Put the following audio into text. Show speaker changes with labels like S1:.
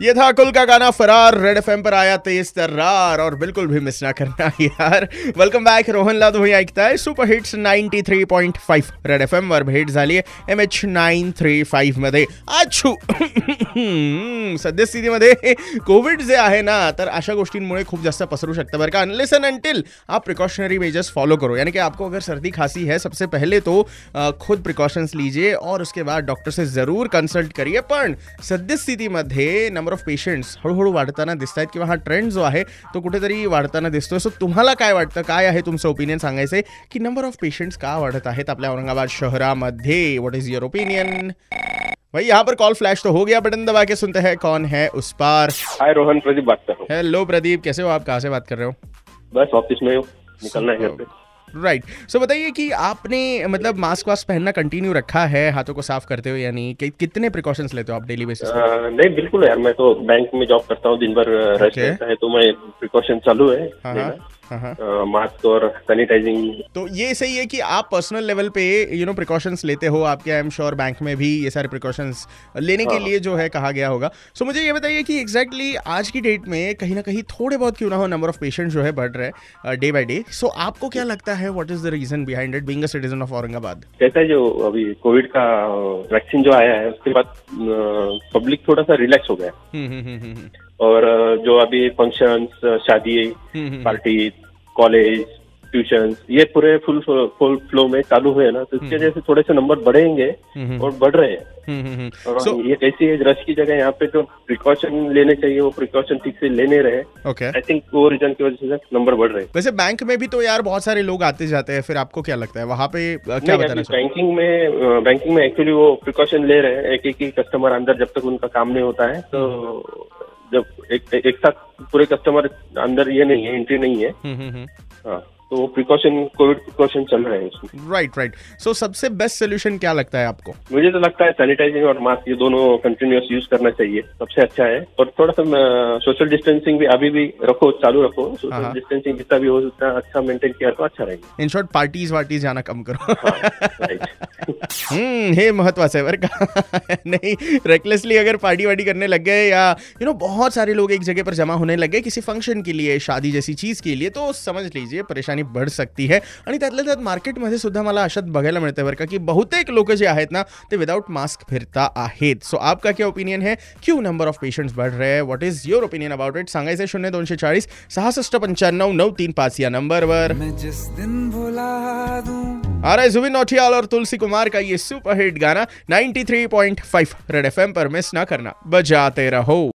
S1: ये था कुल का गाना फरार रेड एफ़ पर आया तेज तर्रार, और बिल्कुल भी मिस ना करना यार। वेलकम बॅक रोहन लाद तुम्ही ऐकताय super hits ninety three point five red F M वर भेट झाली आहे M H nine three five मध्ये आछू सद्यस्थितीमध्ये कोविड जे आहे ना, तर अशा गोष्टींमुळे खूप जास्त पसरू शकतं बरं का। अनलेस अँड अनटिल आप प्रिकॉशनरी मेजर्स फॉलो करो। यानी कि आपको अगर सर्दी खांसी है, सबसे पहले तो खुद प्रिकॉशन्स लीजिए, और उसके बाद डॉक्टर से ज़रूर कंसल्ट करिए। पण सद्यस्थितीमध्ये नंबर ऑफ़ पेशंट्स हळूहळू वाढताना दिसत आहेत किंवा हा ट्रेंड जो आहे तो कुठेतरी वाढताना दिसतोय. सो तुम्हाला काय वाटतं? काय आहे तुमचं ओपिनियन सांगायचंय? की नंबर ऑफ़ पेशंट्स का वाढत आहेत आपल्या औरंगाबाद शहरामध्ये? व्हाट इज़ योर ओपिनियन भाई यहाँ पर कॉल फ्लैश तो हो गया. बटन दबा के सुनते हैं कौन है उस पार.
S2: हाय रोहन. प्रदीप बात कर रहा हूँ.
S1: हेलो प्रदीप. कैसे हो? आप कहाँ से बात कर रहे हो?
S2: बस ऑफ़िस में हूँ निकलना है
S1: राइट सो बताइए कि आपने मतलब मास्क वास्क पहनना कंटिन्यू रखा है हाथों को साफ़ करते हुए या नहीं? कि, कितने प्रिकॉशंस लेते हो आप डेली बेसिस पे?
S2: नहीं बिल्कुल यार मैं तो बैंक में जॉब करता हूँ दिन भर रहता है तो मैं प्रिकॉशन चालू है
S1: हाँ। हाँ.
S2: मास्क और सैनिटाइजिंग
S1: तो ये सही है कि आप पर्सनल लेवल पे यू नो प्रिकॉशंस लेते हो आपके आई एम श्योर बैंक में भी ये सारे प्रिकॉशंस लेने के
S2: हाँ।
S1: लिए जो है कहा गया होगा। सो मुझे ये बताइए कि एग्जैक्टली exactly आज की डेट में कहीं ना कहीं थोड़े बहुत क्यों ना हो नंबर ऑफ़ पेशेंट जो है बढ़ रहे डे बाय डे सो आपको क्या लगता है what is the reason behind it being a citizen of Aurangabad?
S2: कैसा जो अभी कोविड का वैक्सीन जो आया है उसके बाद पब्लिक थोड़ा सा रिलैक्स हो गया।
S1: हम्म हम्म हम्म हम्म
S2: और जो अभी फ़ंक्शंस शादी
S1: हम्म, हम्म,
S2: पार्टी कॉलेज ट्यूशन ये पूरे फुल फुल फ्लो में चालू हुए ना तो इसकी वजह से थोड़े से नंबर बढ़ेंगे
S1: हम्म,
S2: और बढ़ रहे हैं।
S1: हम्म, हम्म, हम्म।
S2: और
S1: So-
S2: ये कैसी है रश की जगह यहाँ पे जो प्रिकॉशन लेने चाहिए वो प्रिकॉशन ठीक से लेने रहे। आई थिंक वो रीजन की वजह से नंबर बढ़ रहे हैं।
S1: वैसे बैंक में भी तो यार बहुत सारे लोग आते जाते हैं फिर आपको क्या लगता है? वहाँ पे क्या बताना
S2: बैंकिंग में बैंकिंग में एक्चुअली वो प्रिकॉशन ले रहे हैं एक एक ही कस्टमर अंदर जब तक उनका काम नहीं होता है तो जब एक एक साथ पूरे कस्टमर अंदर ये नहीं है एंट्री नहीं है।
S1: हम्म हम्म हम्म।
S2: हाँ। तो वो प्रिकॉशन कोविड प्रिकॉशन चल रहे हैं उसमें
S1: राइट राइट सो सबसे बेस्ट सोल्यूशन क्या लगता है आपको?
S2: मुझे तो लगता है सैनिटाइजिंग और मास्क ये दोनों कंटिन्यूस यूज़ करना चाहिए। सबसे अच्छा है। और थोड़ा सा सोशल डिस्टेंसिंग भी अभी भी रखो चालू रखो।
S1: हाँ,
S2: सोशल
S1: हाँ।
S2: डिस्टेंसिंग जितना भी हो उतना अच्छा मेंटेन किया तो अच्छा रहेगा।
S1: इन शॉर्ट पार्टीज़ वार्टीज जाना कम करो।
S2: राइट
S1: हम्म हे महत्वाचं आहे बरं का। नहीं रेकलेसली अगर पार्टी वार्टी करने लग गए या यू नो बहुत सारे लोग एक जगह पर जमा होने लग गए किसी फ़ंक्शन के लिए शादी जैसी चीज़ के लिए तो समझ लीजिए परेशानी बढ़ सकती है. आणि त्यातल्या त्यात मार्केटमध्ये सुद्धा मला अशात बघायला मिळतं बरं का की बहुतेक लोक जे आहेत ना ते विदाउट मास्क फिरता आहेत. सो आपका क्या ओपिनियन है? क्यों नंबर ऑफ़ पेशंट्स बढ़ रहे हैं. What is your opinion about it सांगायचं शून्य दोनशे चाळीस सहासष्ट पंच्याण्णव नऊ तीन पाच या नंबरवर
S3: मैं जिस दिन भुला दूँ.
S1: आ रहा है जुबिन नौटियाल और तुलसी कुमार का ये सुपर हिट गाना 93.5 रेड एफएम पर मिस ना करना. बजाते रहो.